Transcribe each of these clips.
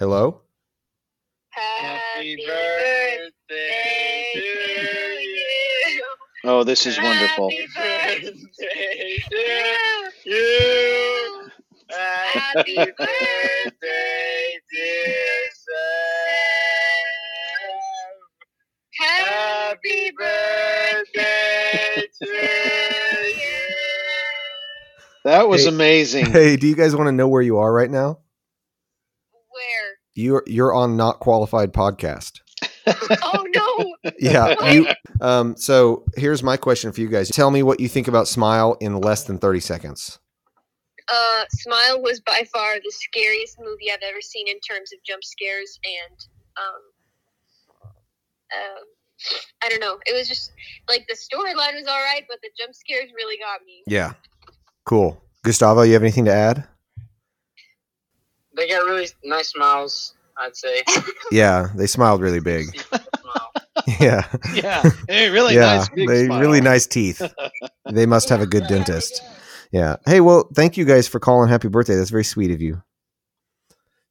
Hello? Oh, Happy birthday to you. Oh, this is wonderful. Happy birthday to you. Happy birthday, dear Sam. Happy birthday to you. That was Hey. amazing. Hey, do you guys want to know where you are right now? You're you're on not qualified podcast. Oh no! Yeah, you um so here's my question for you guys. Tell me what you think about Smile in less than 30 seconds. Uh, Smile was by far the scariest movie I've ever seen in terms of jump scares and um, um, I don't know. It was just like the storyline was all right, but the jump scares really got me. Yeah. Cool. Gustavo, you have anything to add? They got really nice smiles, I'd say. Yeah, they smiled really big. Yeah. yeah. Hey, really yeah, nice. Big they smile. really nice teeth. They must have a good dentist. Yeah. Hey, well, thank you guys for calling. Happy birthday. That's very sweet of you.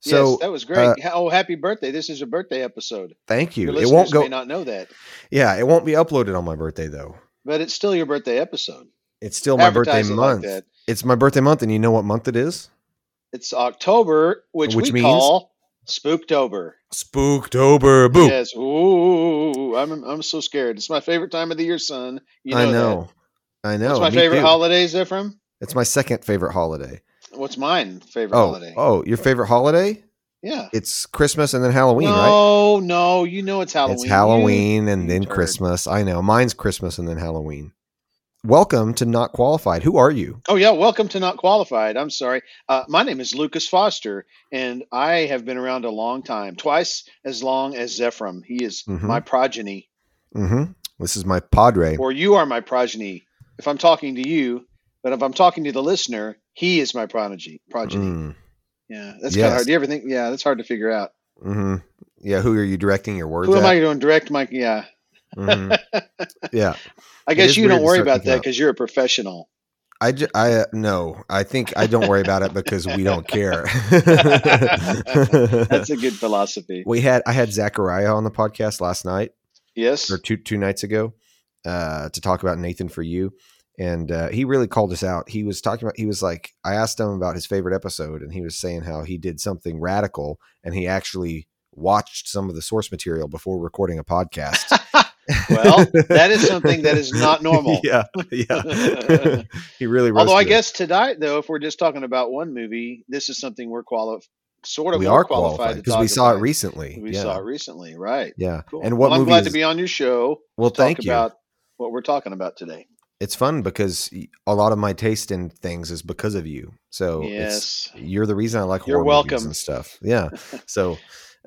So, yes, that was great. uh, oh, happy birthday! This is a birthday episode. thank you. Your It won't go. May not know that, Yeah, it won't be uploaded on my birthday though. but it's still your birthday episode. It's still my birthday Advertise it like month. it's my birthday month, and you know what month it is? It's October, which, Which we means? call Spooktober. Spooktober. Boo. Yes. Ooh, I'm I'm so scared. It's my favorite time of the year, son. You know I that. know. I know. It's my me favorite too. holidays, Ephraim? It's my second favorite holiday. What's mine favorite Oh, holiday? oh, your favorite holiday? yeah. It's Christmas and then Halloween, right? no, no, you know it's Halloween. It's You- Halloween and then turd. Christmas. I know. Mine's Christmas and then Halloween. Welcome to Not Qualified. Who are you? Oh yeah, welcome to Not Qualified. I'm sorry. Uh, my name is Lucas Foster, and I have been around a long time, twice as long as Zephram. He is Mhm. my progeny, Mm-hmm. This is my padre. or you are my progeny. If I'm talking to you, but if I'm talking to the listener, he is my prodigy. Progeny. Mm, Yeah, that's kind of hard. Do you ever think? Yeah, that's hard to figure out. Mm-hmm. Yeah, who are you directing your words Who am at? I doing direct? My yeah. Mhm. Yeah, I guess you don't worry about that because you're a professional. I, I uh, no, I think I don't worry about it because we don't care. That's a good philosophy. we had I had Zachariah on the podcast last night Yes. or two two nights ago uh, to talk about Nathan for you, and uh, he really called us out. He was talking about he was like I asked him about his favorite episode, and he was saying how he did something radical, and he actually watched some of the source material before recording a podcast. Well, that is something that is not normal. yeah, yeah. he really. Although I us. guess tonight, though, if we're just talking about one movie, this is something we're qualified, sort of we are qualified because we saw it recently. We yeah. saw it recently, right? Yeah. Cool. And what well, I'm glad is, to be on your show. Well, thank you. about what we're talking about today. it's fun because a lot of my taste in things is because of you. So yes, it's, you're the reason I like You're horror movies welcome. and stuff. Yeah. So,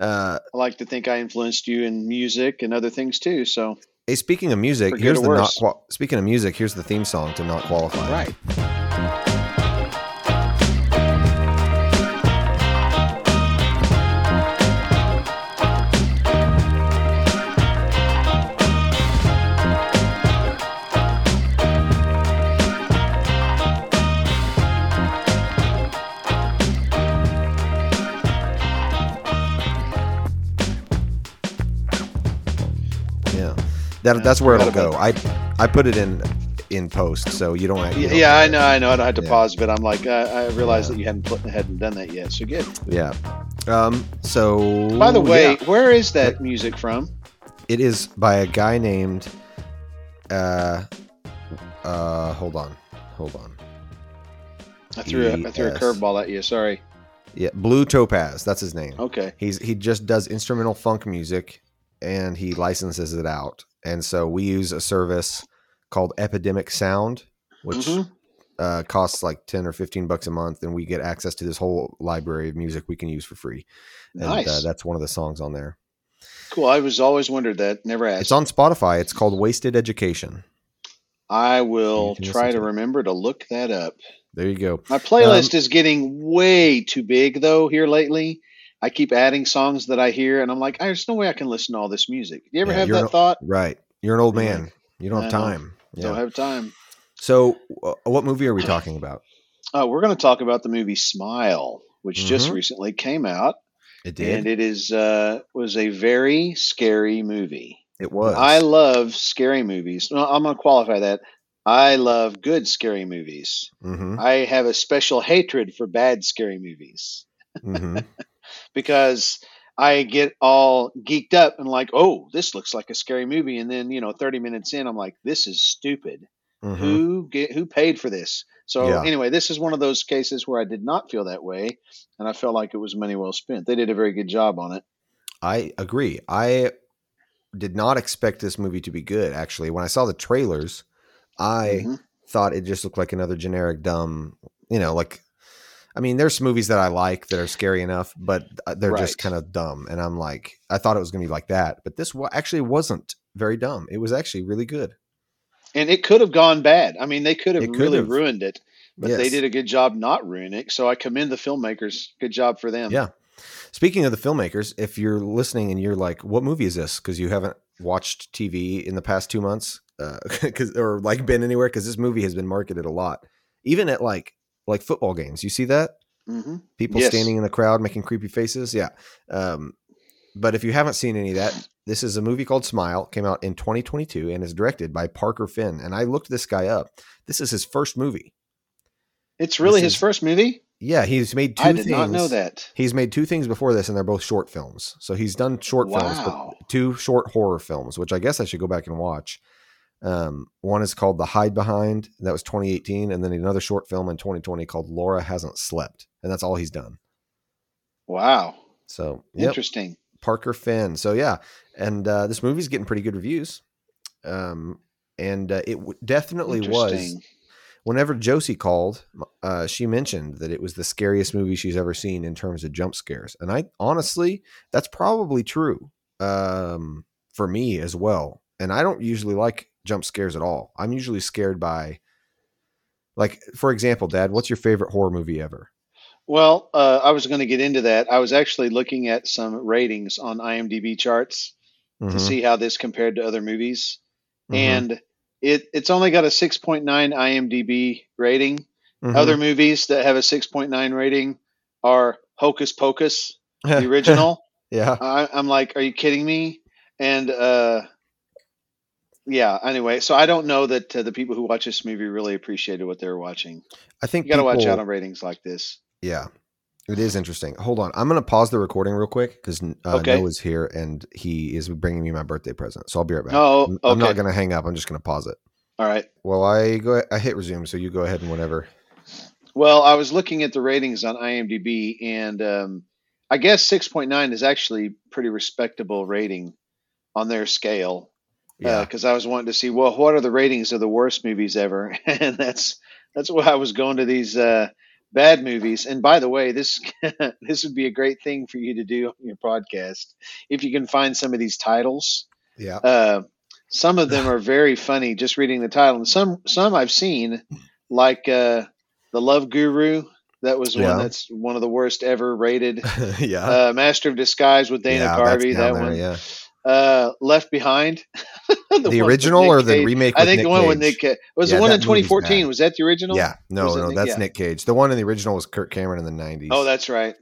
uh, I like to think I influenced you in music and other things too. So, hey, speaking of music, here's the not. worse. Speaking of music, here's the theme song to not qualify. right. That, Yeah, that's where it'll go. I I put it in in post, so you don't. you Yeah, don't- yeah, I know, I know. I don't have to Yeah. pause, but I'm like, I, I realized Yeah. that you hadn't put, hadn't done that yet. So good. Yeah. Um. So. By the way, yeah. where is that music from? it is by a guy named. Uh. Uh. Hold on. Hold on. I threw a, I threw a curveball at you. Sorry. Yeah, Blue Topaz. That's his name. Okay. He's he just does instrumental funk music, and he licenses it out. And so we use a service called Epidemic Sound, which Mhm. uh, costs like ten or fifteen bucks a month, and we get access to this whole library of music we can use for free. And Nice. uh, that's one of the songs on there. Cool. I was always wondered that. Never asked. It's on Spotify. It's called Wasted Education. I will try to to remember to look that up. There you go. My playlist is getting way too big though here lately. I keep adding songs that I hear, and I'm like, there's no way I can listen to all this music. You ever Yeah, have that no- thought? Right. You're an old Yeah. man. You don't have know. time. Don't have time. So, uh, what movie are we talking about? Uh, we're going to talk about the movie Smile, which just Mhm. recently came out. It did. and it is uh, was a very scary movie. it was. I love scary movies. No, I'm going to qualify that. I love good scary movies. hmm I have a special hatred for bad scary movies hmm because I get all geeked up and like, oh, this looks like a scary movie, and then you know, 30 minutes in, I'm like, this is stupid. hmm Who get who paid for this? So Yeah. anyway, this is one of those cases where I did not feel that way, and I felt like it was money well spent. They did a very good job on it. I agree. I did not expect this movie to be good. Actually, when I saw the trailers, I Mhm. thought it just looked like another generic dumb. You know, like I mean, there's movies that I like that are scary enough, but uh, they're just kind of dumb. And I'm like, I thought it was going to be like that, but this actually wasn't very dumb. It was actually really good. And it could have gone bad. I mean, they could have could really have. ruined it, but they did a good job not ruining it. So I commend the filmmakers. Good job for them. Yeah. Speaking of the filmmakers, if you're listening and you're like, "What movie is this?" because you haven't watched TV in the past two months, uh, 'cause- or like been anywhere, because this movie has been marketed a lot, even at like like football games. You see that hmm people Yes. standing in the crowd making creepy faces. Yeah. Um, but if you haven't seen any of that, this is a movie called Smile. Came out in 2022 and is directed by Parker Finn. And I looked this guy up. This is his first movie. It's really This his is- first movie. Yeah, he's made two I did things. not know that. He's made two things before this, and they're both short films. So he's done short films, but two short horror films, which I guess I should go back and watch. Um, one is called The Hide Behind, that was 2018, and then another short film in 2020 called Laura Hasn't Slept, and that's all he's done. Wow. So, yep, Interesting. Parker Finn. So yeah, and uh, this movie's getting pretty good reviews. Um, and uh, it w- definitely was whenever Josie called, uh, she mentioned that it was the scariest movie she's ever seen in terms of jump scares. And I honestly, that's probably true um, for me as well. And I don't usually like jump scares at all. I'm usually scared by, like, for example, Dad, what's your favorite horror movie ever? Well, uh, I was going to get into that. I was actually looking at some ratings on IMDb charts to Mhm, see how this compared to other movies, mhm, and it it's only got a 6.9 IMDb rating. mhm. Other movies that have a 6.9 rating are Hocus Pocus, the original. yeah. I, I'm like, are you kidding me? And uh, yeah. Anyway, so I don't know that uh, the people who watch this movie really appreciated what they were watching. I think You got to watch out on ratings like this. Yeah, it is interesting. Hold on, I'm going to pause the recording real quick because uh, Okay. Noah's here and he is bringing me my birthday present. So I'll be right back. Oh, I'm- I'm not going to hang up. I'm just going to pause it. All right. Well, I go. I hit resume, so you go ahead and whatever. Well, I was looking at the ratings on IMDb, and um, I guess 6.9 is actually pretty respectable rating on their scale. Yeah, Because I was wanting to see, well, what are the ratings of the worst movies ever? and that's that's why I was going to these uh, bad movies. And by the way, this this would be a great thing for you to do on your podcast if you can find some of these titles. yeah, Uh, some of them are very funny. Just reading the title, and some some I've seen, like uh, the Love Guru. That was Yeah. one that's one of the worst ever rated. yeah. Uh, Master of Disguise with Dana yeah, Carvey. That there, one. Yeah, Uh, Left Behind. the, with original or the Cage. remake? I think Nick the one with Cage? Nick Ca- was Yeah, the one in 2014. Was that the original? Yeah, no, no, Nick- that's yeah. Nick Cage. The one in the original was Kurt Cameron in the '90s. Oh, that's right.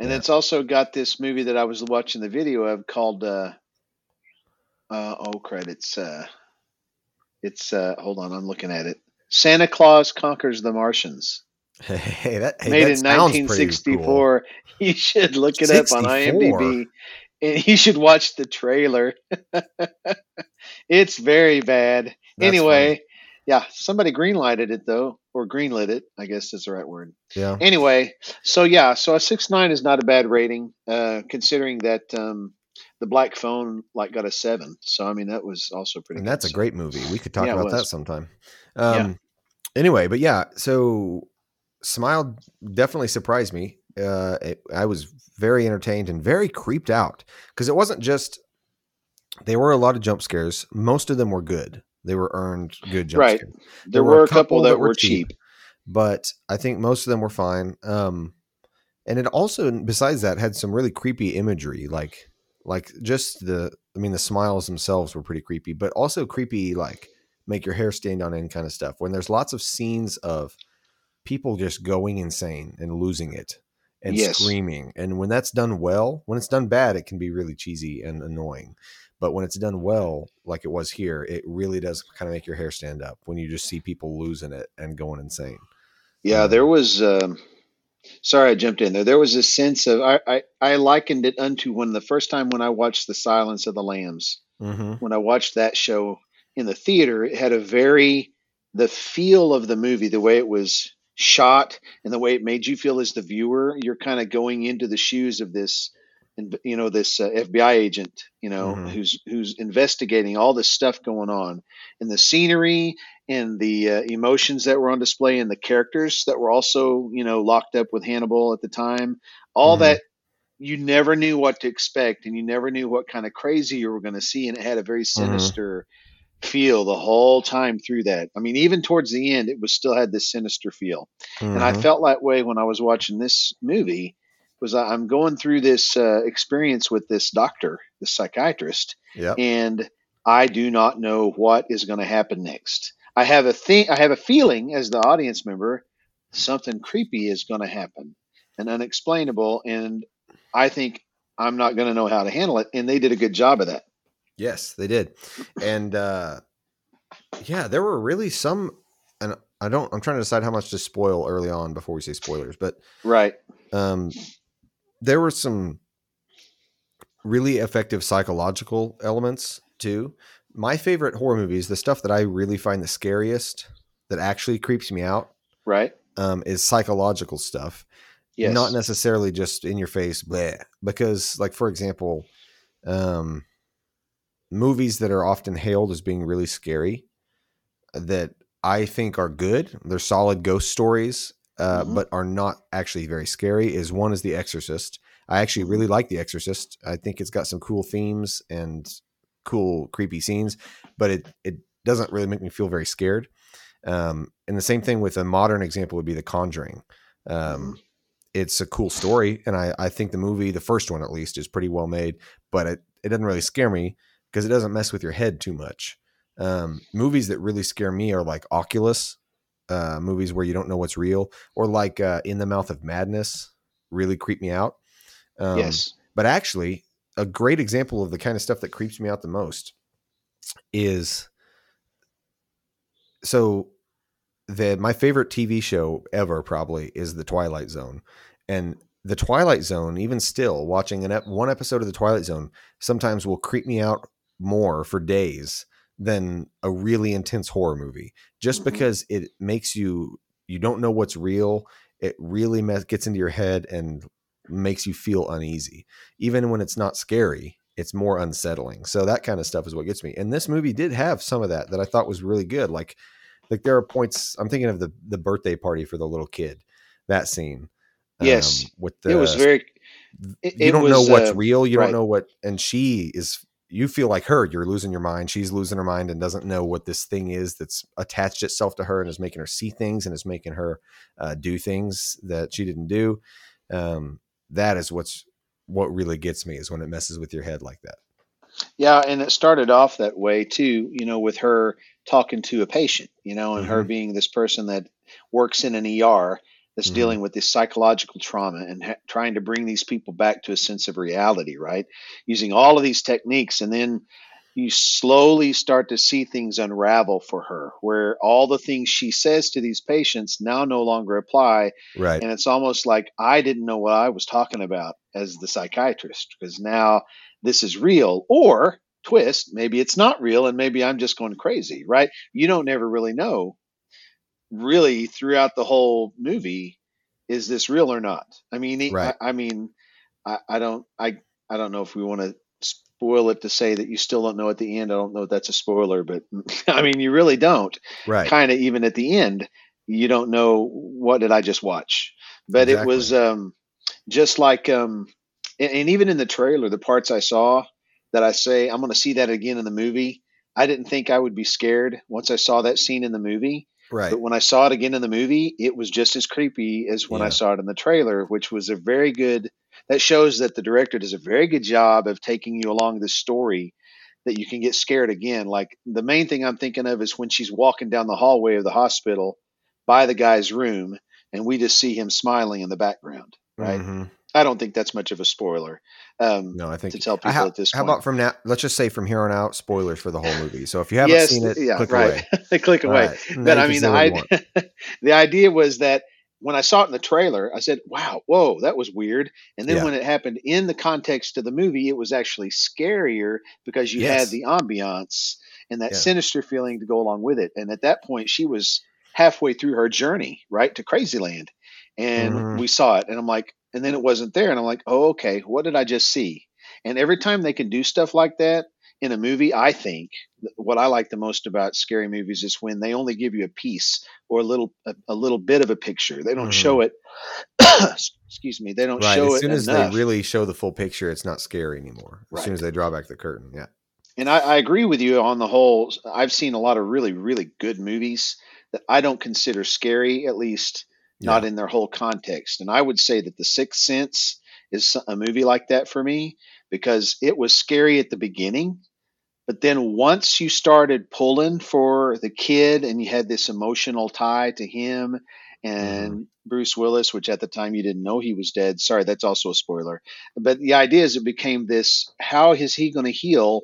And Yeah. it's also got this movie that I was watching the video of called uh, uh oh crud, it's uh it's uh hold on, I'm looking at it. Santa Claus Conquers the Martians. hey, that hey, made that in sounds pretty cool. 1964. You should look it up on IMDb. And you should watch the trailer. it's very bad. That's anyway, funny. yeah, somebody greenlighted it though, or greenlit it. I guess that's the right word. yeah, Anyway, so yeah, so a six nine is not a bad rating, uh, considering that um, the Black Phone like got a seven. So I mean that was also pretty. and good. that's a great movie. We could talk Yeah, about that sometime. Yeah. Um, Anyway, but yeah, so Smile definitely surprised me. Uh, it, I was very entertained and very creeped out because it wasn't just. There were a lot of jump scares. Most of them were good. They were earned good jump Right. scares. There, were, a couple, that, were cheap. but I think most of them were fine. Um, and it also, besides that, had some really creepy imagery, like like just the. I mean, the smiles themselves were pretty creepy, but also creepy, like make your hair stand on end kind of stuff. When there's lots of scenes of people just going insane and losing it, and Yes. screaming. And when that's done well, when it's done bad, it can be really cheesy and annoying. But when it's done well, like it was here, it really does kind of make your hair stand up when you just see people losing it and going insane. Yeah, Um, there was. Um, sorry, I jumped in there. There was a sense of I, I I likened it unto when the first time when I watched The Silence of the Lambs. Mm-hmm. When I watched that show in the theater, it had a very the feel of the movie, the way it was shot, and the way it made you feel as the viewer. You're kind of going into the shoes of this, and you know, this uh, FBI agent, you know, Mhm. who's who's investigating all this stuff going on, and the scenery and the uh, emotions that were on display and the characters that were also you know locked up with Hannibal at the time all Mhm. that you never knew what to expect and you never knew what kind of crazy you were going to see and it had a very sinister feel the whole time through that i mean even towards the end it was still had this sinister feel and I Mhm. felt that way when I was watching this movie. Was I'm going through this uh, experience with this doctor, this psychiatrist, Yep. and I do not know what is going to happen next. I have a thing, I have a feeling as the audience member, something creepy is going to happen and unexplainable, and I think I'm not going to know how to handle it. And they did a good job of that. Yes, they did. And uh yeah, there were really some and I don't I'm trying to decide how much to spoil early on before we say spoilers, but Right. um there were some really effective psychological elements too. My favorite horror movies, the stuff that I really find the scariest that actually creeps me out Right. um is psychological stuff. Yes. not necessarily just in your face bleh. because like for example um movies that are often hailed as being really scary that i think are good. They're solid ghost stories uh, Mhm. but are not actually very scary is one is the exorcist. I actually Mm-hmm. really like the exorcist. I think it's got some cool themes and cool creepy scenes but it it doesn't really make me feel very scared. Um and the same thing with a modern example would be the conjuring. Um it's a cool story and I, I think the movie the first one at least is pretty well made but it, it doesn't really scare me because it doesn't mess with your head too much um, movies that really scare me are like oculus uh, movies where you don't know what's real or like uh, in the mouth of madness really creep me out um, yes. but actually a great example of the kind of stuff that creeps me out the most is so the my favorite TV show ever probably is the Twilight Zone, and the Twilight Zone, even still, watching an ep- one episode of the Twilight Zone sometimes will creep me out more for days than a really intense horror movie, just Mhm. because it makes you you don't know what's real. It really mess, gets into your head and makes you feel uneasy, even when it's not scary. It's more unsettling. So that kind of stuff is what gets me. And this movie did have some of that that I thought was really good. Like like there are points I'm thinking of the the birthday party for the little kid. That scene. Yes. Um, with the it was very. It, you don't know was, what's uh, real. You right. don't know what and she is you feel like her, you're losing your mind. She's losing her mind and doesn't know what this thing is that's attached itself to her and is making her see things and is making her uh, do things that she didn't do. Um, that is what's what really gets me is when it messes with your head like that. Yeah, and it started off that way too, you know, with her talking to a patient, you know, and her Mhm. being this person that works in an ER that's Mhm. dealing with this psychological trauma and ha- trying to bring these people back to a sense of reality, right? Using all of these techniques. And then you slowly start to see things unravel for her, where all the things she says to these patients now no longer apply Right. and it's almost like I didn't know what I was talking about as the psychiatrist because now this is real or twist maybe it's not real and maybe I'm just going crazy right you don't ever really know really throughout the whole movie is this real or not? I mean Right. I, I mean I, I don't I I don't know if we want to spoil it to say that you still don't know at the end. I don't know if that's a spoiler but I mean you really don't. Right. kind of even at the end you don't know what did i just watch? But it was um just like um and, and even in the trailer the parts i saw that i say i'm going to see that again in the movie i didn't think i would be scared once i saw that scene in the movie Right. but when i saw it again in the movie it was just as creepy as when i saw it in the trailer which was a very good that shows that the director does a very good job of taking you along this story that you can get scared again. Like the main thing I'm thinking of is when she's walking down the hallway of the hospital by the guy's room and we just see him smiling in the background. right? Mhm. I don't think that's much of a spoiler um, No, I think to tell people ha- at this How point. about from now? Let's just say from here on out, spoilers for the whole movie. So if you haven't yes, seen it, yeah, click right. away. click away. right. But I mean, the idea, the idea was that when I saw it in the trailer, I said, "Wow, whoa, that was weird." And then Yeah. when it happened in the context of the movie, it was actually scarier because you Yes. had the ambiance and that Yeah. sinister feeling to go along with it. And at that point, she was halfway through her journey, right, to Crazyland, and Mhm. we saw it, and I'm like, and then it wasn't there, and I'm like, "Oh, okay, what did I just see?" And every time they can do stuff like that in a movie, I think what I like the most about scary movies is when they only give you a piece or a little a, a little bit of a picture. They don't Mhm. show it. excuse me. They don't Right. show As it soon as enough. they really show the full picture, it's not scary anymore. As soon as they draw back the curtain. Yeah. and I, I agree with you on the whole. I've seen a lot of really really good movies that I don't consider scary, at least not Yeah. in their whole context. And I would say that The Sixth Sense is a movie like that for me because it was scary at the beginning. But then once you started pulling for the kid and you had this emotional tie to him and mm-hmm. Bruce Willis, which at the time you didn't know he was dead. Sorry, that's also a spoiler. But the idea is it became this how is he going to heal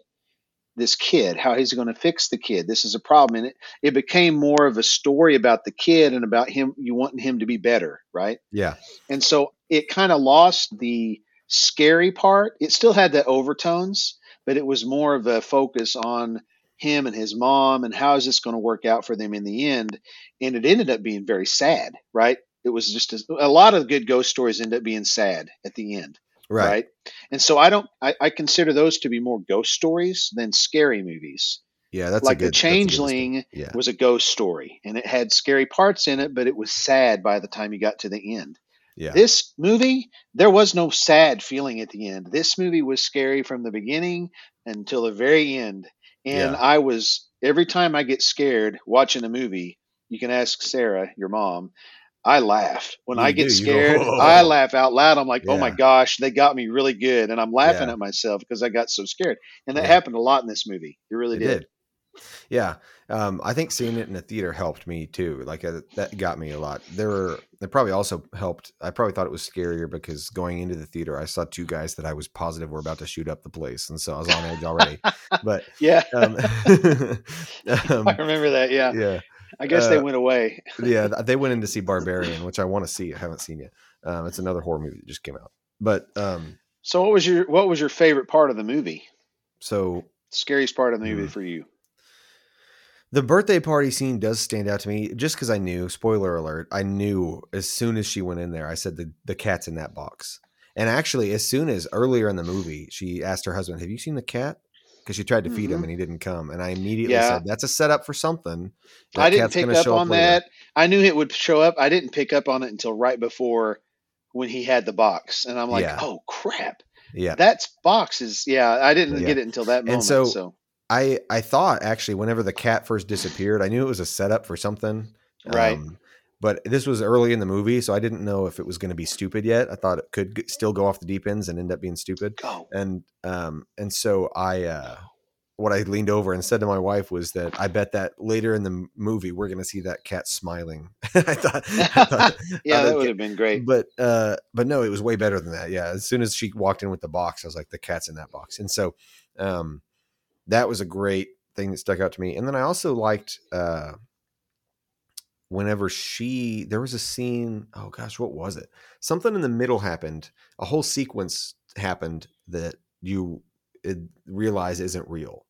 this kid? how he's going to fix the kid? This is a problem. And it, it became more of a story about the kid and about him, you wanting him to be better, right? Yeah. And so it kind of lost the scary part. It still had the overtones, but it was more of a focus on him and his mom and how is this going to work out for them in the end. And it ended up being very sad, right? It was just a, a lot of good ghost stories end up being sad at the end, Right. right? And so I don't, I, I consider those to be more ghost stories than scary movies. Yeah. That's like a good, the that's a good. Changeling Yeah. was a ghost story and it had scary parts in it, but it was sad by the time you got to the end. Yeah. This movie, there was no sad feeling at the end. This movie was scary from the beginning until the very end. And Yeah. I was, every time I get scared watching a movie, you can ask Sarah, your mom, I laugh. When You I get do. You scared. I laugh out loud. I'm like, oh my gosh, they got me really good. And I'm laughing Yeah. at myself because I got so scared. And that Yeah. happened a lot in this movie. It really It did. did. Yeah. Um, I think seeing it in the theater helped me too. Like uh, that got me a lot. There were, it probably also helped. I probably thought it was scarier because going into the theater, I saw two guys that I was positive were about to shoot up the place. And so I was on edge already. but, Yeah. um, um, I remember that. Yeah. yeah. I guess they uh, went away. yeah, they went in to see Barbarian, which I want to see. I haven't seen yet. Um, it's another horror movie that just came out. But um, So what was your what was your favorite part of the movie? so Scariest part of the movie Hmm. for you? the birthday party scene does stand out to me, just because I knew. Spoiler alert! I knew as soon as she went in there. I said the the cat's in that box. And actually, as soon as earlier in the movie, she asked her husband, "Have you seen the cat?" Because she tried to feed him Mhm. and he didn't come. And I immediately Yeah. said, "That's a setup for something." I didn't pick up on later." that. I knew it would show up. I didn't pick up on it until right before when he had the box, and I'm like, Yeah. oh crap, Yeah, that's box is yeah. I didn't Yeah. get it until that And moment. so- so I I thought actually whenever the cat first disappeared, I knew it was a setup for something. Right. Um, but this was early in the movie, so I didn't know if it was going to be stupid yet. I thought it could g- still go off the deep ends and end up being stupid. go. And um and so I uh what I leaned over and said to my wife was that I bet that later in the movie we're going to see that cat smiling. I thought, I thought Yeah, that would have been great. but uh but no it was way better than that yeah as soon as she walked in with the box i was like the cat's in that box and so um that was a great thing that stuck out to me and then i also liked uh whenever she there was a scene oh gosh what was it? Something in the middle happened a whole sequence happened that you realize isn't real.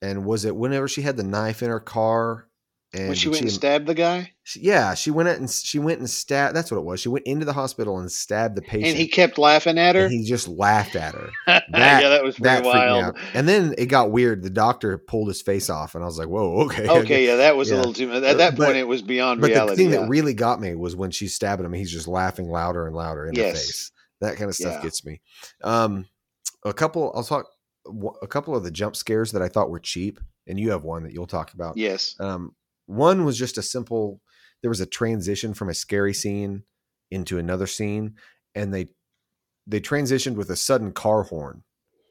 And was it whenever she had the knife in her car and When she went and stabbed the guy, she- yeah, she went out and she went and stabbed. That's what it was. She went into the hospital and stabbed the patient. and he kept laughing at her. he just laughed at her. yeah, that was That wild. And then it got weird. The doctor pulled his face off, and I was like, "Whoa, okay." Okay, yeah, that was Yeah. a little too. much." At that But- point, it was beyond But reality. the thing yeah. that really got me was when she's stabbing him. He's just laughing louder and louder in the Yes. face. That kind of stuff gets me. Um, a couple. I'll talk. A couple of the jump scares that I thought were cheap, and you have one that you'll talk about. yes, Um, one was just a simple. There was a transition from a scary scene into another scene, and they they transitioned with a sudden car horn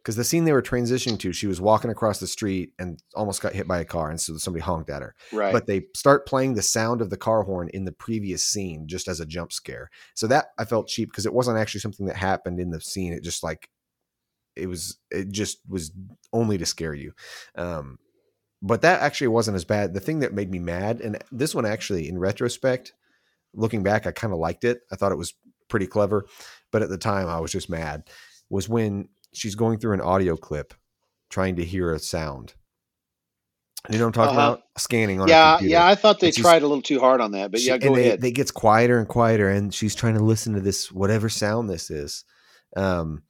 because the scene they were transitioning to, she was walking across the street and almost got hit by a car, and so somebody honked at her. Right. But they start playing the sound of the car horn in the previous scene just as a jump scare. So that I felt cheap because it wasn't actually something that happened in the scene. It just like it was it just was only to scare you. Um, but that actually wasn't as bad. The thing that made me mad, and this one actually, in retrospect, looking back, I kind of liked it. I thought it was pretty clever, but at the time, I was just mad. Was when she's going through an audio clip, trying to hear a sound. You know what I'm talking Uh-huh. about? Scanning on. a yeah, yeah. I thought they tried a little too hard on that, but She- yeah, go and they, ahead. It gets quieter and quieter, and she's trying to listen to this whatever sound this is. Um,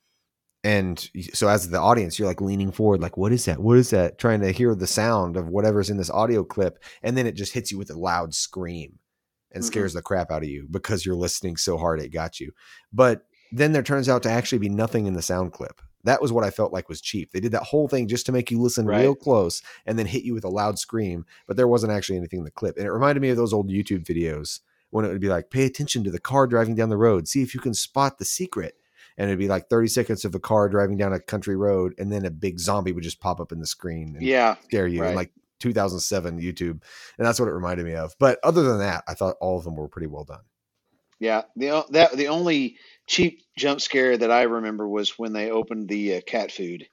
and so as the audience, you're like leaning forward, like, "What is that? What is that?" Trying to hear the sound of whatever's in this audio clip, and then it just hits you with a loud scream and Mhm. scares the crap out of you because you're listening so hard it got you. But then there turns out to actually be nothing in the sound clip. That was what I felt like was cheap. They did that whole thing just to make you listen Right. real close and then hit you with a loud scream, but there wasn't actually anything in the clip. And it reminded me of those old YouTube videos when it would be like, pay attention to the car driving down the road, see if you can spot the secret. And it'd be like 30 seconds of a car driving down a country road, and then a big zombie would just pop up in the screen and yeah, scare you in right. like 2007 YouTube. And that's what it reminded me of. But other than that, I thought all of them were pretty well done. yeah. The that the only cheap jump scare that I remember was when they opened the uh, cat food,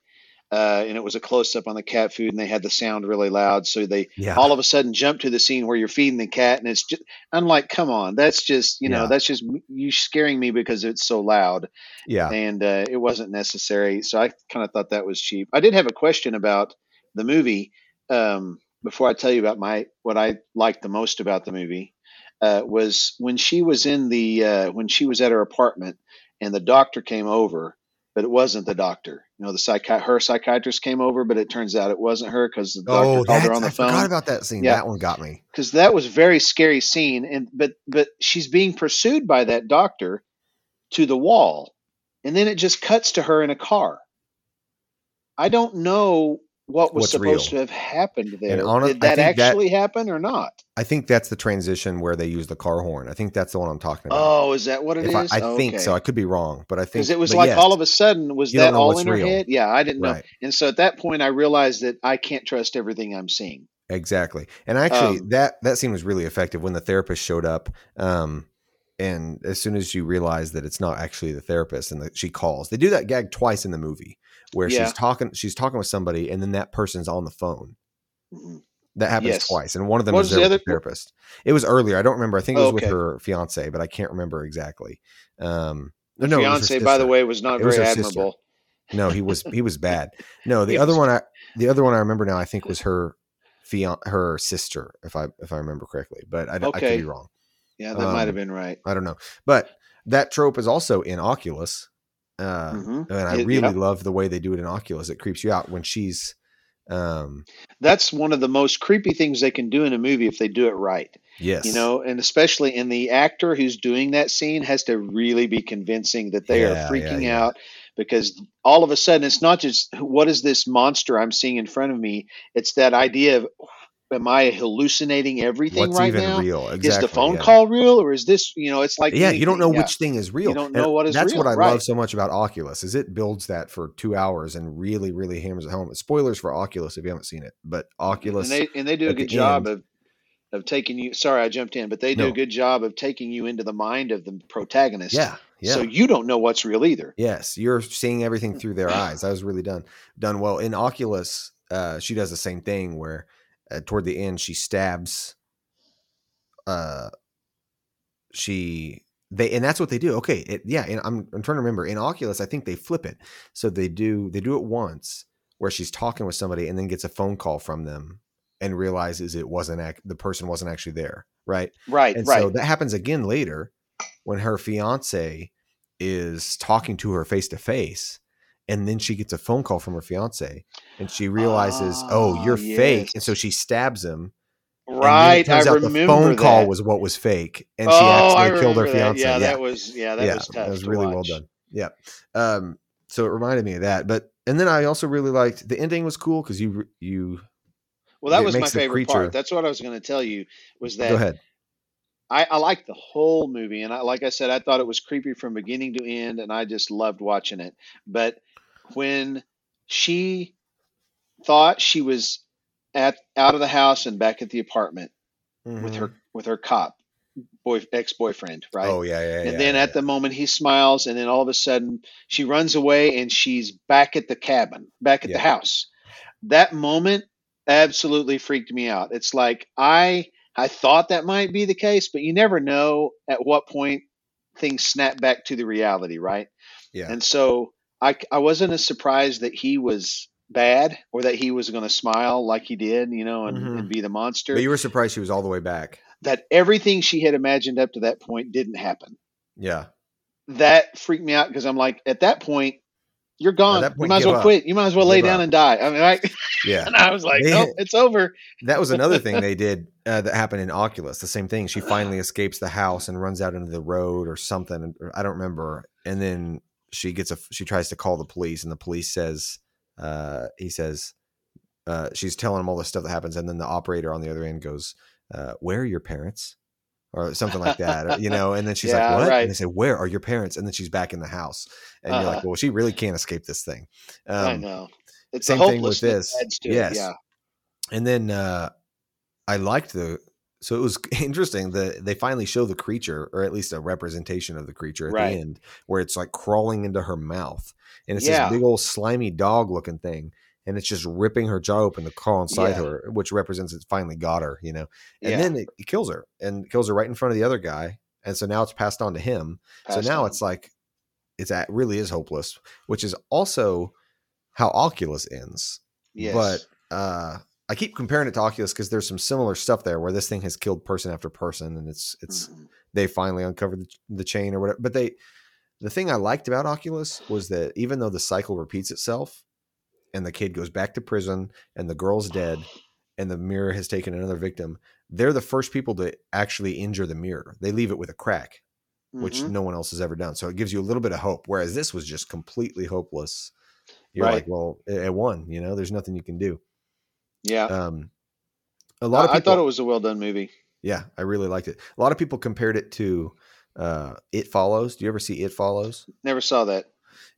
uh, and it was a close up on the cat food, and they had the sound really loud, so they Yeah. all of a sudden jump to the scene where you're feeding the cat, and it's just I'm like, come on, that's just you know Yeah. that's just you scaring me because it's so loud. yeah. and uh, it wasn't necessary. So I kind of thought that was cheap. I did have a question about the movie um, before I tell you about my what I liked the most about the movie. Uh, was when she was in the uh, when she was at her apartment and the doctor came over, but it wasn't the doctor. You know, the psychi- her psychiatrist came over, but it turns out it wasn't her because the doctor Oh, called her on the I forgot phone about that scene. Yeah. That one got me. because that was a very scary scene and but but she's being pursued by that doctor to the wall and then it just cuts to her in a car i don't know what was What's supposed real. to have happened there did that think that- actually happen or not I think that's the transition where they use the car horn. I think that's the one I'm talking about. oh is that what it if is I, I think so. I could be wrong, but I think because it was like yes, all of a sudden was that all in her real. head yeah i didn't know and so at that point i realized that i can't trust everything i'm seeing Exactly. And actually Um, that that scene was really effective when the therapist showed up. Um and as soon as you realize that it's not actually the therapist and that she calls. They do that gag twice in the movie where Yeah. she's talking she's talking with somebody and then that person's on the phone. Mhm. That happens Yes. twice. And one of them was was the other- therapist. It was earlier. I don't remember. I think it was with Okay. her fiance, but I can't remember exactly. Um the no, fiance by the way was not It was very sister. admirable No, he was he was bad. No, the other was- one I the other one I remember now I think was her fian her sister if I if I remember correctly, but I could be wrong. yeah that might have Um, been right I don't know. But that trope is also in Oculus. Uh Mhm. and I It- really yep. love the way they do it in Oculus. It creeps you out when she's um that's one of the most creepy things they can do in a movie if they do it right. yes. You know, and especially in the actor who's doing that scene has to really be convincing that they Yeah, are yeah, freaking yeah. out because all of a sudden it's not just what is this monster I'm seeing in front of me? It's that idea of am I hallucinating everything what's right even now? real? Exactly. is the phone yeah. call real or is this, you know, it's like yeah, you don't know yeah. which thing is real. You don't And know what is That's real, what I right. love so much about Oculus is it builds that for two hours and really, really hammers it home. Spoilers for Oculus if you haven't seen it, but Oculus. and they and they do a good job end- of of taking you sorry I jumped in, but they do No. a good job of taking you into the mind of the protagonist. yeah, yeah. So you don't know what's real either. Yes, you're seeing everything through their eyes. That was really done done well. In Oculus, uh, she does the same thing where uh, toward the end she stabs. Uh, she they and that's what they do. Okay, it, yeah, and I'm I'm trying to remember. In Oculus, I think they flip it. So they do they do it once where she's talking with somebody and then gets a phone call from them and realizes it wasn't ac- the person wasn't actually there, right? Right, And right. so that happens again later when her fiance is talking to her face to face. And then she gets a phone call from her fiance and she realizes, oh, Ah, you're fake. And so she stabs him. and then it right, I turns out remember the phone call that. was what was fake. And she oh, I actually killed her fiance. Yeah, Yeah, that was yeah, that yeah, was tough. that was really well done. Yeah. Um, so it reminded me of that. But, and then I also really liked the ending was cool because you, you, Well, that was my favorite creature- part. That's what I was going to tell you was that go ahead. I, I liked the whole movie, and I, like I said, I thought it was creepy from beginning to end, and I just loved watching it. But when she thought she was at out of the house and back at the apartment with Mhm. her with her cop boy ex boyfriend, right? Oh yeah, yeah, and yeah, then yeah, at the moment he smiles, and then all of a sudden she runs away and she's back at the cabin, back at Yeah. the house. That moment absolutely freaked me out. It's like I I thought that might be the case, but you never know at what point things snap back to the reality, right? yeah. And so I I wasn't as surprised that he was bad or that he was going to smile like he did, you know, and, Mhm. and be the monster. But you were surprised she was all the way back. that everything she had imagined up to that point didn't happen Yeah, that freaked me out because I'm like, at that point, you're gone. point, you might as well up. quit. You might as well lay Give down up. and die. I mean, right? yeah. and I was like, They- nope, it's over. That was another thing they did uh, that happened in Oculus. The same thing. She finally escapes the house and runs out into the road or something. I don't remember. And then she gets a. She tries to call the police, and the police says, uh, he says, uh, she's telling him all the stuff that happens, and then the operator on the other end goes, uh, "Where are your parents?" Or something like that, or, you know. And then she's Yeah, like, "What?" right. And they say, "Where are your parents?" And then she's back in the house, and you're like, Uh-huh. "Well, she really can't escape this thing." Um, I know. It's same thing with this. it, Yes. Yeah. and then uh i liked the so it was interesting that they finally show the creature or at least a representation of the creature at Right. the end where it's like crawling into her mouth and it's Yeah. this big old slimy dog looking thing and it's just ripping her jaw open to crawl inside Yeah. her which represents it's finally got her you know and Yeah. then it, it kills her and kills her right in front of the other guy and so now it's passed on to him Passed so now on. it's like it's at really is hopeless which is also how oculus ends yes. but uh, I keep comparing it to Oculus because there's some similar stuff there where this thing has killed person after person, and it's it's Mhm. they finally uncovered the, the chain or whatever. But they, the thing I liked about Oculus was that even though the cycle repeats itself, and the kid goes back to prison, and the girl's dead, and the mirror has taken another victim, they're the first people to actually injure the mirror. They leave it with a crack, which Mhm. no one else has ever done. So it gives you a little bit of hope. Whereas this was just completely hopeless. You're like, well, it, it won. You know, there's nothing you can do. Yeah. Um, a lot of I, I thought it was a well done movie. yeah, I really liked it. A lot of people compared it to uh, It Follows. Do you ever see It Follows? Never saw that.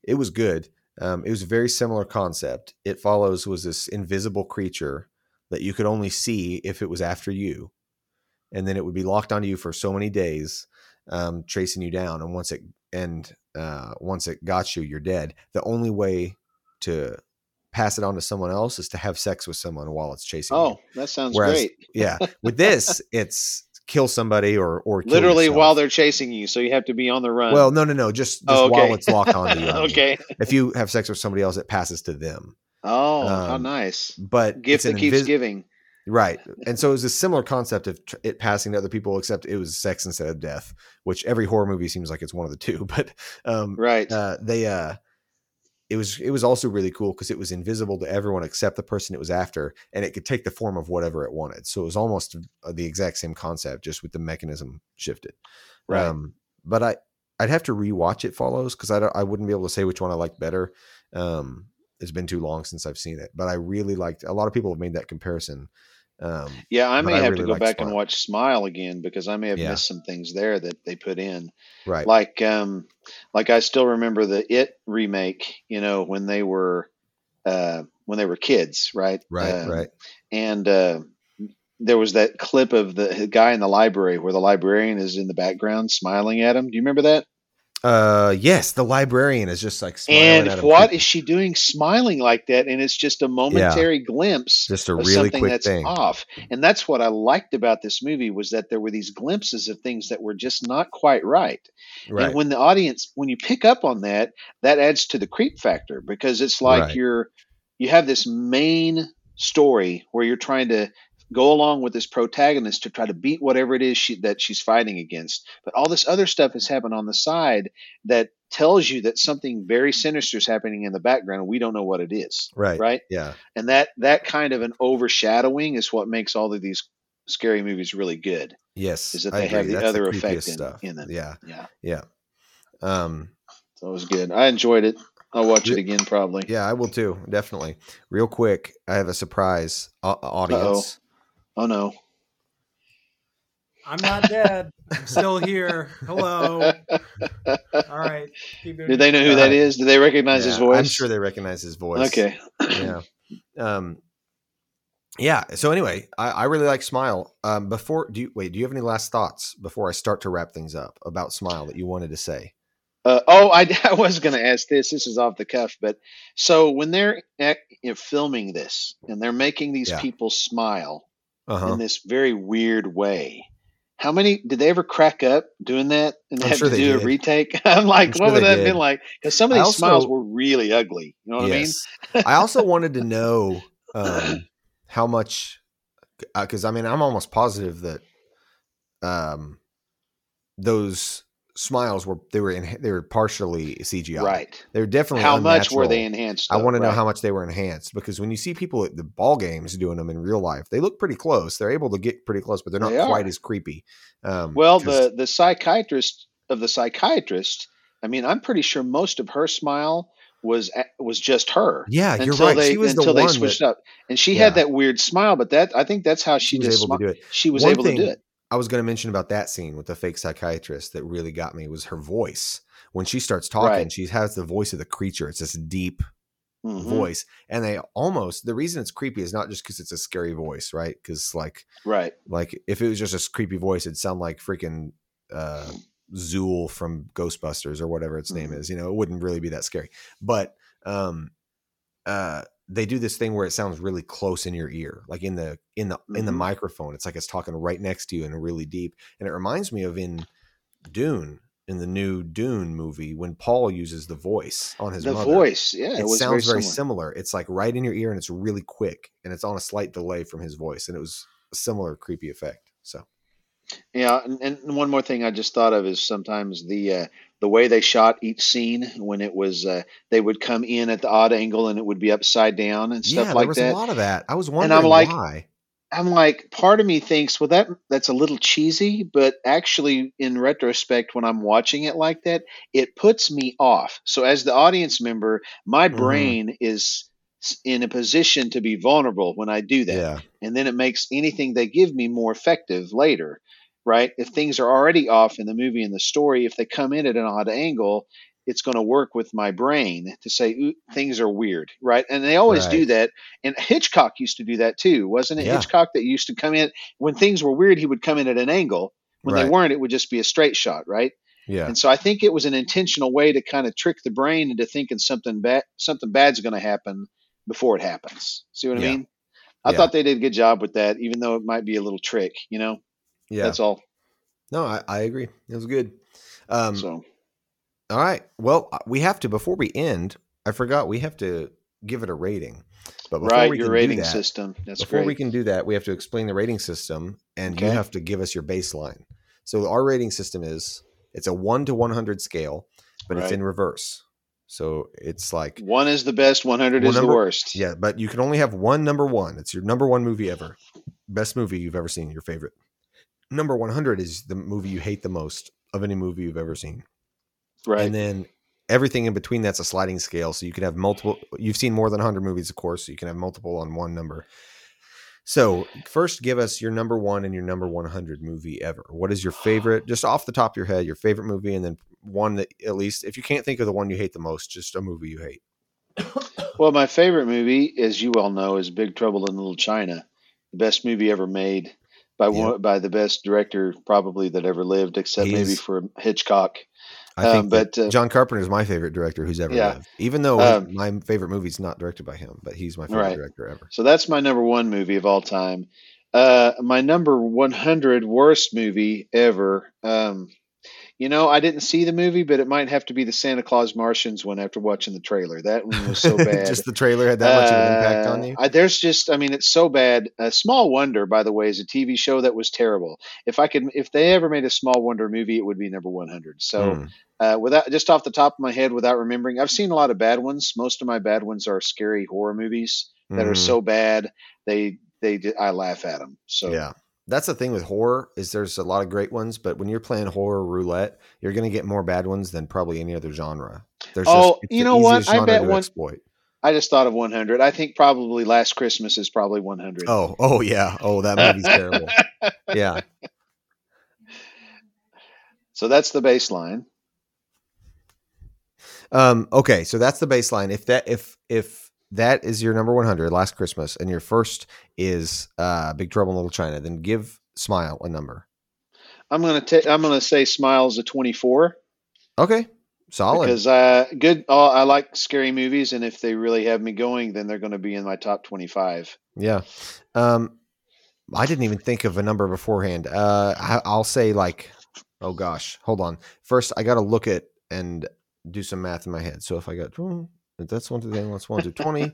It was good. Um, it was a very similar concept. It Follows was this invisible creature that you could only see if it was after you, and then it would be locked onto you for so many days, um, tracing you down. And once it and uh, once it got you, you're dead. The only way to pass it on to someone else is to have sex with someone while it's chasing you. Oh, that sounds Whereas- great. yeah with this it's kill somebody or or kill Literally yourself. while they're chasing you, so you have to be on the run. well no no no just, just Oh, okay. while it's locked onto you okay. if you have sex with somebody else it passes to them Oh, how Um, nice. but Gift that keeps invis- giving. right and so it was a similar concept of tr- it passing to other people except it was sex instead of death which every horror movie seems like it's one of the two but um Right. uh they uh it was it was also really cool because it was invisible to everyone except the person it was after and it could take the form of whatever it wanted. So it was almost uh, the exact same concept just with the mechanism shifted. Right. um but i i'd have to rewatch it follows because i don't i wouldn't be able to say which one i liked better. Um it's been too long since i've seen it but i really liked a lot of people have made that comparison um Yeah, I may I have really to go like back and watch Smile again because I may have Yeah. missed some things there that they put in. right Like um like I still remember the It remake, you know, when they were uh when they were kids, right? right Um, right And uh there was that clip of the guy in the library where the librarian is in the background smiling at him. Do you remember that? Uh yes the librarian is just like smiling and what is she doing smiling like that? And it's just a momentary glimpse just a of really something quick that's thing off. And that's what I liked about this movie was that there were these glimpses of things that were just not quite right. right And when the audience, when you pick up on that, that adds to the creep factor because it's like Right. you're you have this main story where you're trying to go along with this protagonist to try to beat whatever it is she, that she's fighting against. But all this other stuff has happened on the side that tells you that something very sinister is happening in the background and we don't know what it is. right Right? yeah And that that kind of an overshadowing is what makes all of these scary movies really good. yes Is that they have the That's other creepiest effect in- in them. yeah Yeah. yeah um So it was good. I enjoyed it. I'll watch it again probably. Yeah, I will too. Definitely. Real quick, I have a surprise au- audience. Oh no. I'm not dead. I'm still here. Hello. All right. Keep Do they know who that is? Do they recognize his voice? I'm sure they recognize his voice. Okay. yeah. Um, yeah. So anyway, I, I really like Smile. Um, before do you wait? Do you have any last thoughts before I start to wrap things up about Smile that you wanted to say? Uh, oh, I, I was going to ask this. This is off the cuff, but so when they're at, you know, filming this and they're making these Yeah. people smile Uh huh. in this very weird way, how many did they ever crack up doing that and I'm have sure to do a retake? I'm like, I'm sure what would that have been like? Because some of these smiles were really ugly. You know what yes. I mean? I also wanted to know um, how much, because I mean, I'm almost positive that um, those smiles were they were in, they were partially CGI. Right. They were definitely How much were they unnatural. enhanced? I want to know Right. how much they were enhanced because when you see people at the ball games doing them in real life, they look pretty close. They're able to get pretty close, but they're not They quite as creepy. Um, Well, the the psychiatrist of the psychiatrist, I mean, I'm pretty sure most of her smile was was just her. yeah, you're until right. They, she was the until they one switched that up, and she Yeah. had that weird smile. But that I think that's how she, she was just able to do it. she was One able thing to do it. I was going to mention about that scene with the fake psychiatrist that really got me was her voice. When she starts talking, Right. she has the voice of the creature. It's this deep Mhm. voice, and they almost the reason it's creepy is not just because it's a scary voice, right? Because like Right. like if it was just a creepy voice, it'd sound like freaking uh, Zuul from Ghostbusters or whatever its name Mhm. is. You know, it wouldn't really be that scary. But um, uh, they do this thing where it sounds really close in your ear, like in the in the in the Mhm. microphone. It's like it's talking right next to you and really deep. And it reminds me of in Dune, in the new Dune movie, when Paul uses the voice on his The mother. voice, yeah, It, it, sounds very very similar. similar. It's like right in your ear and it's really quick and it's on a slight delay from his voice. And it was a similar creepy effect. So Yeah, and, and one more thing I just thought of is sometimes the uh, the way they shot each scene when it was uh, they would come in at the odd angle and it would be upside down and stuff yeah, like there was that. a lot of that. I was wondering and I'm like, why. I'm like, part of me thinks, well, that that's a little cheesy, but actually, in retrospect, when I'm watching it like that, it puts me off. So, as the audience member, my Mhm. brain is in a position to be vulnerable when I do that, Yeah. and then it makes anything they give me more effective later, right? If things are already off in the movie and the story, if they come in at an odd angle, it's going to work with my brain to say things are weird, right? And they always do that. And Hitchcock used to do that too, wasn't it? Yeah. Hitchcock that used to come in when things were weird, he would come in at an angle. When they weren't, it would just be a straight shot, right? Yeah. And so I think it was an intentional way to kind of trick the brain into thinking something bad, something bad's going to happen before it happens. See what I Yeah. mean? I Yeah. thought they did a good job with that, even though it might be a little trick. You know, Yeah. that's all. no, I, I agree. It was good. Um, so All right. Well, uh, we have to before we end. I forgot we have to give it a rating. But before right, we your can rating do that, system. That's before great. we can do that, we have to explain the rating system, and you have to give us your baseline. So our rating system is it's a one to one hundred scale, but it's in reverse. So it's like One is the best, 100 Well, is number- the worst. yeah, but you can only have one number one. It's your number one movie ever, best movie you've ever seen, your favorite. Number one hundred is the movie you hate the most of any movie you've ever seen. Right. And then everything in between that's a sliding scale. So you can have multiple. You've seen more than 100 movies, of course. So you can have multiple on one number. So first, give us your number one and your number 100 movie ever. What is your favorite, just off the top of your head, your favorite movie, and then one that at least, if you can't think of the one you hate the most, just a movie you hate. Well, my favorite movie, as you all know, is Big Trouble in Little China, the best movie ever made by Yeah. one, by the best director probably that ever lived, except He maybe for Hitchcock. I think Um, but, uh, John Carpenter is my favorite director who's ever Yeah. lived. Even though Um, my favorite movie is not directed by him, but he's my favorite Right. director ever. So that's my number one movie of all time. Uh, my number 100 worst movie ever. Um, you know, I didn't see the movie, but it might have to be the Santa Claus Martians one after watching the trailer. That one was so bad. just the trailer had that much of an impact on Uh, you. I, there's just, I mean, it's so bad. A Small Wonder, by the way, is a TV show that was terrible. If I could, if they ever made a Small Wonder movie, it would be number 100. So, Hmm. uh, without just off the top of my head, without remembering, I've seen a lot of bad ones. Most of my bad ones are scary horror movies that are Mhm. so bad they they I laugh at them. So Yeah. That's the thing with horror is there's a lot of great ones, but when you're playing horror roulette, you're going to get more bad ones than probably any other genre. There's Oh, it's you know what? I bet one- exploit. I just thought of 100. I think probably Last Christmas is probably 100. Oh, oh yeah. Oh, that movie's terrible. Yeah. So that's the baseline. Um, okay, so that's the baseline. If that if if that is your number 100 last Christmas and your first is uh Big Trouble in Little China, then give Smile a number. I'm gonna take I'm gonna say Smiles a 24 Okay. Solid. because uh, good. Uh, I like scary movies, and if they really have me going, then they're going to be in my top 25. yeah. Um I didn't even think of a number beforehand. Uh I, I'll say like oh gosh, hold on. First I got to look at and do some math in my head. So if I got that's one to then that's one to 20,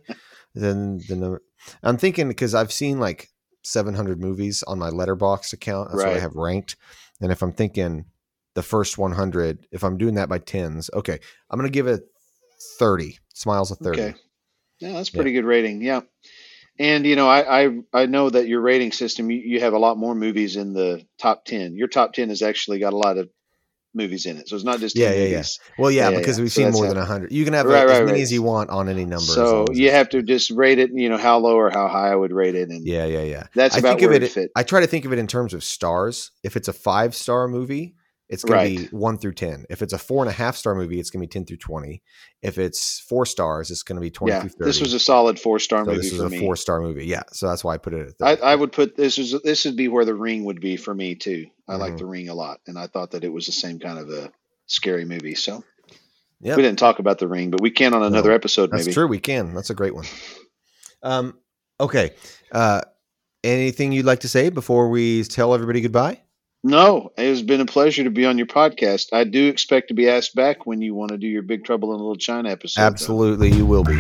then the number I'm thinking because I've seen like 700 movies on my Letterboxd account. That's what I have ranked. And if I'm thinking the first 100, if I'm doing that by tens, okay, I'm going to give it 30. Smiles a 30. Okay. Yeah, that's pretty good rating. Yeah. And you know, I, I I know that your rating system you, you have a lot more movies in the top ten. Your top ten has actually got a lot of movies in it, so it's not just 10 Yeah, yeah, yeah. movies. Well, yeah, Yeah, because yeah. we've So seen more how- than 100. You can have Right, as right, many right. as you want on any number. So as you have to just rate it. You know how low or how high I would rate it, and Yeah, yeah, yeah. that's I about think of where it. it fit. I try to think of it in terms of stars. If it's a five star movie, it's going Right. to be one through ten. If it's a four and a half star movie, it's going to be ten through twenty. If it's four stars, it's going to be twenty yeah, through thirty. this was a solid four star so movie this is for a me. four star movie. Yeah, so that's why I put it at. I, I would put this is this would be where the ring would be for me too. I like Mhm. the ring a lot, and I thought that it was the same kind of a scary movie. So Yep. we didn't talk about the ring, but we can on another No, episode That's maybe. true. We can. That's a great one. Um. Okay. Uh. Anything you'd like to say before we tell everybody goodbye? No, it has been a pleasure to be on your podcast. I do expect to be asked back when you want to do your Big Trouble in Little China episode. Absolutely, though. you will be.